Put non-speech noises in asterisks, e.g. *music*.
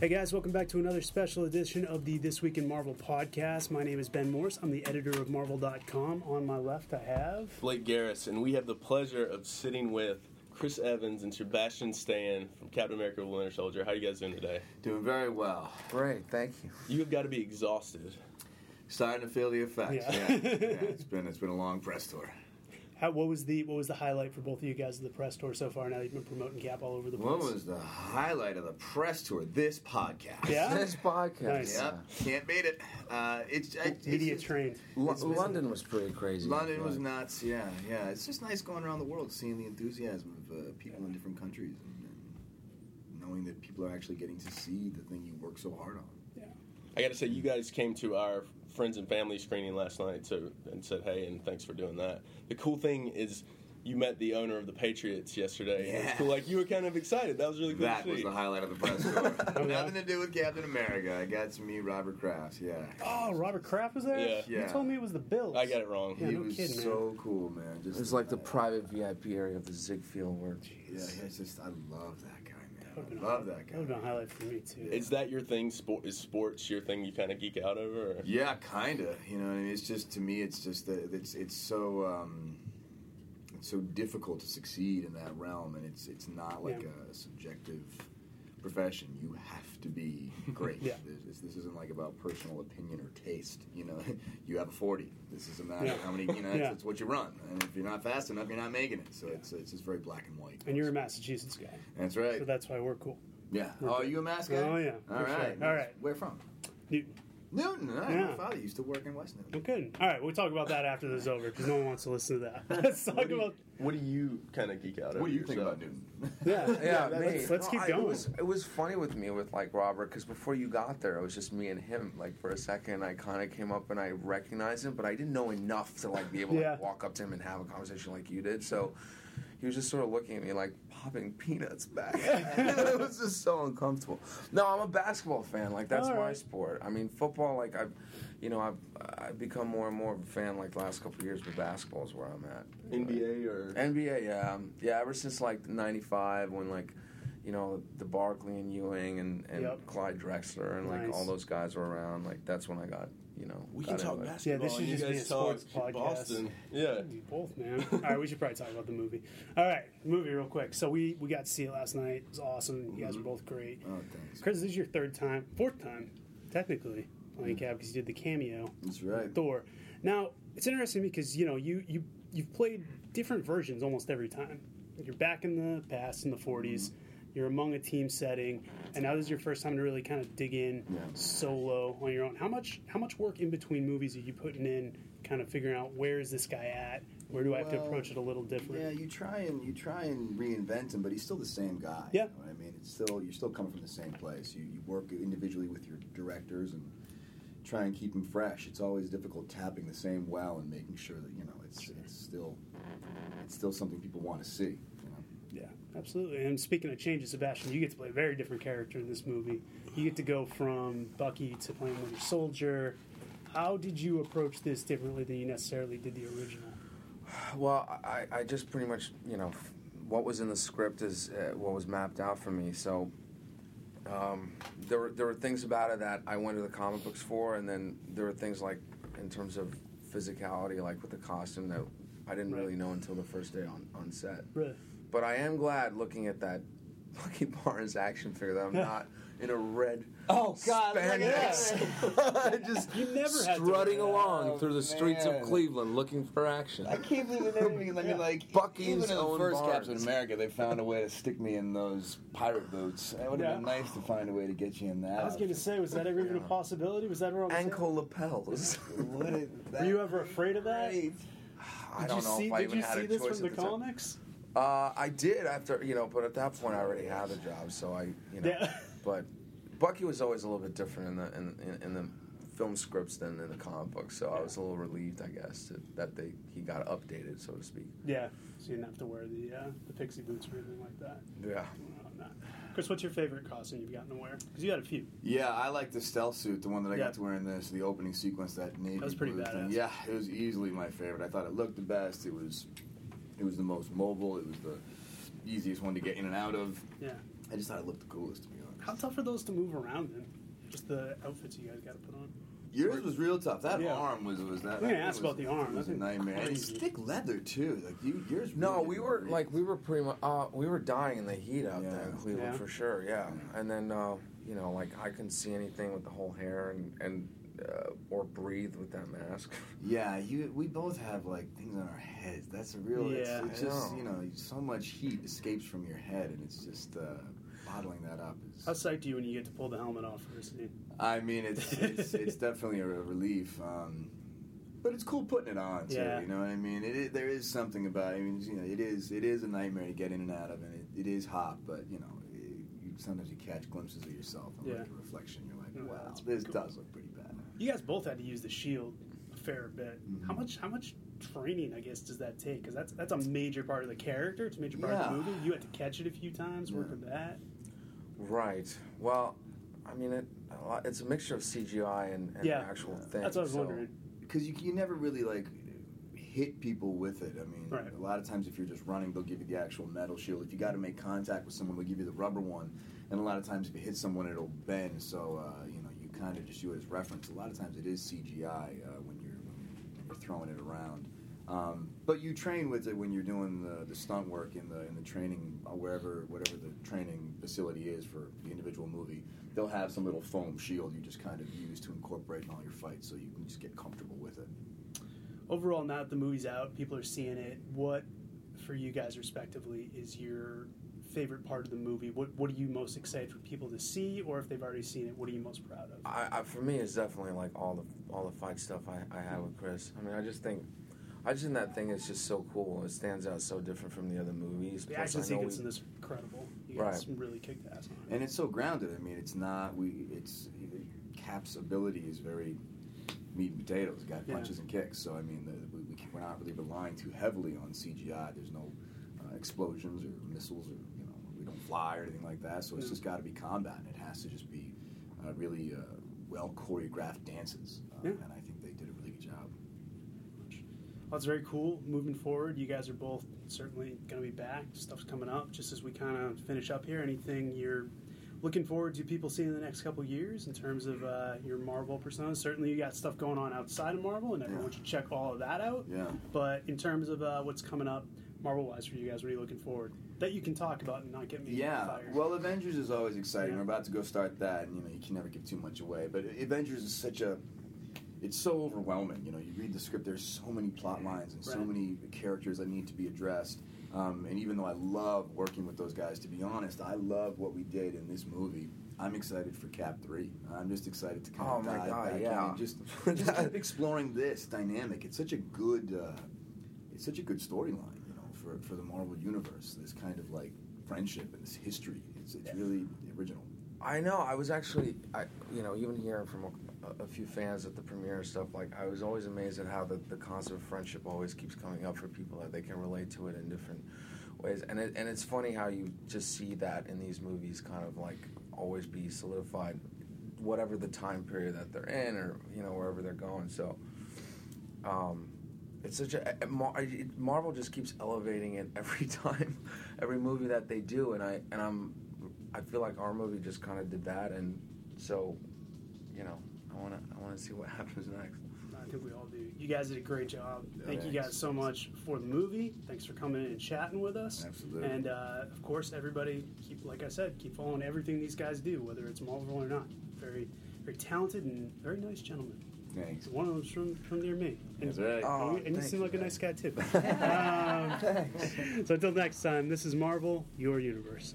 Hey guys, welcome back to another special edition of the This Week in Marvel podcast. My name is Ben Morse. I'm the editor of Marvel.com. On my left, I have. Blake Garris, and we have the pleasure of sitting with Chris Evans and Sebastian Stan from Captain America: Winter Soldier. How are you guys doing today? Doing very well. Great, thank you. You have got to be exhausted. Starting to feel the effects. Yeah. Yeah, *laughs* yeah, it's been it's been a long press tour. How, what was the what was the highlight for both of you guys of the press tour so far? Now you've been promoting Cap all over the place. What was the highlight of the press tour? This podcast. Yeah? This podcast. Nice. Yep. Can't beat it. Uh, it's, it's Media it's, train. Lo- It's busy. London was pretty crazy. London was nuts. Yeah, yeah. It's just nice going around the world, seeing the enthusiasm of uh, people in different countries, and, and knowing that people are actually getting to see the thing you work so hard on. Yeah. I got to say, you guys came to our friends and family screening last night so, and said hey and thanks for doing that. The cool thing is, you met the owner of the Patriots yesterday. and It was Yeah. cool. Like you were kind of excited. That was really cool. That to was the highlight of the press tour. *laughs* Oh. Nothing to do with Captain America. I got to meet Robert Kraft. Yeah. Oh, Robert Kraft was there. Yeah. You told me it was the Bills. I got it wrong. Yeah, he no was kidding, man. so cool, man. Just It was like the uh, private VIP area of the Ziegfeld where Yeah, it's just I love that guy, Would've man. Been love that That guy. would have been a highlight for me too. Is that your thing? Sport is sports your thing? You kind of geek out over? Or? Yeah, kinda. You know, what I mean, it's just to me, it's just that it's it's so um, it's so difficult to succeed in that realm, and it's it's not like Yeah. a subjective profession. You have to be *laughs* great. Yeah. this, this isn't like about personal opinion or taste. You know, *laughs* you have a forty. This is a matter Yeah. of how many. You know, Yeah. it's, it's what you run, and if you're not fast enough, you're not making it. So it's it's just very black and white. and you're a Massachusetts guy, That's right. so that's why we're cool. yeah. Oh, are you a Mass guy? Oh, yeah, All for sure. right. All right. Where from? Newton. Newton. All right. Yeah. My father used to work in West Newton. I'm kidding. All right, we'll talk about that after this is over because no one wants to listen to that. *laughs* Let's talk What do you, about. what do you kind of geek out over? What do you think about Newton? Yeah, *laughs* yeah, that- me. let's, let's keep I- going. It was, it was funny with me with like Robert because before you got there, it was just me and him. Like for a second, I kind of came up and I recognized him, but I didn't know enough to like be able to Yeah. like, walk up to him and have a conversation like you did. So he was just sort of looking at me like popping peanuts back. *laughs* *laughs* it was just so uncomfortable. No, I'm a basketball fan. Like that's All my sport. I mean, football. Like I've, you know, I've I've become more and more of a fan. Like the last couple of years, but basketball is where I'm at. NBA or NBA, yeah, Um, yeah. Ever since like '95, when like, you know, the Barkley and Ewing and, and Yep. Clyde Drexler and like Nice. all those guys were around. Like that's when I got, you know, we can talk into it. basketball. Yeah, this should just be a sports podcast. Boston. Yeah. We both, man. *laughs* All right, we should probably talk about the movie. All right, movie real quick. So we we got to see it last night. It was awesome. You guys were mm-hmm. both great. Oh, thanks. Chris, this is your third time, fourth time, technically playing mm. Cap because you did the cameo. That's right. Thor. Now it's interesting because you know you you you've played different versions almost every time. You're back in the past in the 40s. You're among a team setting, and now this is your first time to really kind of dig in Yeah. solo on your own. How much how much work in between movies are you putting in, kind of figuring out where is this guy at? Where do I have to approach it a little different? Yeah, you try and you try and reinvent him, but he's still the same guy. Yeah. you know what I mean, it's still you're still coming from the same place. You you work individually with your directors and try and keep him fresh. It's always difficult tapping the same well and making sure that you know it's it's still it's still something people want to see. You know? Yeah, absolutely. And speaking of changes, Sebastian, you get to play a very different character in this movie. You get to go from Bucky to playing Winter Soldier. How did you approach this differently than you necessarily did the original? Well, I, I just pretty much, you know, what was in the script is uh, what was mapped out for me. So um, there were there were things about it that I went to the comic books for, and then there were things like in terms of physicality, like with the costume that I didn't Right. really know until the first day on, on set. Really? But I am glad looking at that Bucky Barnes action figure that I'm not in a red Oh, God, look at spandex, *laughs* just You never strutting along Oh, through the streets of. Cleveland looking for action. I can't believe they never even. I mean, like *laughs* Bucky's even in the first Barnes. Captain America, they found a way to stick me in those pirate boots. It would have Yeah. been nice to find a way to get you in that. I was going to say, was that ever even a possibility? Was that ever on the? Ankle lapels. Would it, Were you ever afraid of that? Great. *sighs* I Did don't you know see, if I did even you had see a this choice from the at the time. Comics? Uh, I did after you know, but at that point I already had a job, so I you know. Yeah. *laughs* But Bucky was always a little bit different in the in, in, in the film scripts than in the comic book, so I was a little relieved, I guess, to, that they he got updated, so to speak. Yeah, so you didn't have to wear the uh, the pixie boots or anything like that. Yeah. No, no. Chris, what's your favorite costume you've gotten to wear? Because you had a few. Yeah, I like the stealth suit, the one that I Yeah. got to wear in this, the opening sequence, that navy That was pretty blue thing. badass. Yeah, it was easily my favorite. I thought it looked the best. It was, it was the most mobile. It was the easiest one to get in and out of. Yeah. I just thought it looked the coolest to be honest. How tough are those to move around in? Just the outfits you guys got to put on. Yours was real tough. That Yeah. arm was was that. I'm gonna ask was- about the arm. Was a nightmare. And it's thick leather too. Like you, yours. No, really we didn't were breathe. like we were pretty much uh, we were dying in the heat out there in Cleveland Yeah. for sure. Yeah, and then uh, you know like I couldn't see anything with the whole hair and and uh, or breathe with that mask. *laughs* Yeah, you. We both have like things on our heads. That's a real. it's- Yeah. it's, I just know. you know so much heat escapes from your head, and it's just uh, bottling that up. Is, How psyched are you when you get to pull the helmet off for a scene? I mean, it's it's, it's *laughs* definitely a relief. Um, but it's cool putting it on too. Yeah. You know what I mean? It, is there is something about. I mean, you know, it is it is a nightmare to get in and out of, and it, it is hot. But you know, it, you, sometimes you catch glimpses of yourself and Yeah. like a reflection. You're like, Yeah, wow, that's this cool. does look pretty bad. You guys both had to use the shield a fair bit. How Mhm. much? How much training, I guess, does that take? Because that's that's a major part of the character. It's a major part of the movie. You had to catch it a few times, work Yeah. with that. Right. Well, I mean it. a lot- It's a mixture of CGI and, and Yeah. actual things. That's what I was so- wondering. because you, you never really like hit people with it. I mean, Right. a lot of times if you're just running, they'll give you the actual metal shield. If you got to make contact with someone, they'll give you the rubber one. And a lot of times if you hit someone, it'll bend. So uh, you know, you kind of just use it as reference. A lot of times it is CGI uh, when you're when you're throwing it around. Um, but you train with it when you're doing the, the stunt work in the in the training uh, wherever whatever the training facility is for the individual movie. They'll have some little foam shield you just kind of use to incorporate in all your fights, so you can just get comfortable with it. Overall, now that the movie's out, people are seeing it. What, for you guys respectively, is your favorite part of the movie? What What are you most excited for people to see, or if they've already seen it, what are you most proud of? I, I, for me, it's definitely like all the all the fight stuff I, I had with Chris. I mean, I just think, I just think that thing is just so cool. It stands out so different from the other movies. The Plus, action I sequence we- in this incredible. You guys really kicked ass and it's so grounded. I mean, it's not we. It's Cap's ability is very meat and potatoes. Got Yeah. punches and kicks. So I mean, the, we, we, we're not really relying too heavily on CGI. There's no uh, explosions or missiles or you know we don't fly or anything like that. So it's Yeah. just got to be combat, and it has to just be uh, really uh, well choreographed dances. Uh, Yeah. And I think they did a really good job. Well, that's very cool. Moving forward, you guys are both certainly going to be back. Stuff's coming up. Just as we kind of finish up here, anything you're looking forward to people seeing in the next couple years in terms of uh, your Marvel persona? Certainly, you got stuff going on outside of Marvel, and everyone Yeah. should check all of that out. Yeah. But in terms of uh, what's coming up, Marvel wise for you guys, what are you looking forward that you can talk about and not get me Yeah, fired? well, Avengers is always exciting. Yeah. We're about to go start that, and you know you can never give too much away. But Avengers is such a, it's so overwhelming. You know, you read the script. There's so many plot lines and so many characters that need to be addressed. Um, and even though I love working with those guys, to be honest, I love what we did in this movie. I'm excited for Cap Three. I'm just excited to kind Oh of dive God, back in yeah. and just, *laughs* just keep exploring this dynamic. It's such a good, uh, it's such a good storyline. You know, for for the Marvel universe, this kind of like friendship and this history. It's it's really original. I know. I was actually, I, you know, even hearing from a, a few fans at the premiere and stuff, like I was always amazed at how the, the concept of friendship always keeps coming up for people that they can relate to it in different ways. And it, and it's funny how you just see that in these movies, kind of like always be solidified, whatever the time period that they're in, or you know wherever they're going. So. Um, it's such a Marvel just keeps elevating it *laughs* every time, every movie that they do, and I and I'm I feel like our movie just kind of did that, and so, you know, I want to I want to see what *laughs* happens next. I think we all do. You guys did a great job. Thank you guys so much for the movie. Thanks for coming in and chatting with us. Absolutely. And uh, of course, everybody keep, like I said, keep following everything these guys do, whether it's Marvel or not. Very, very talented and very nice gentlemen. Thanks. One of them's from, from near me. And, That's right. Oh, and you thank seem you, like a nice guy too. *laughs* um, so until next time, this is Marvel, your universe.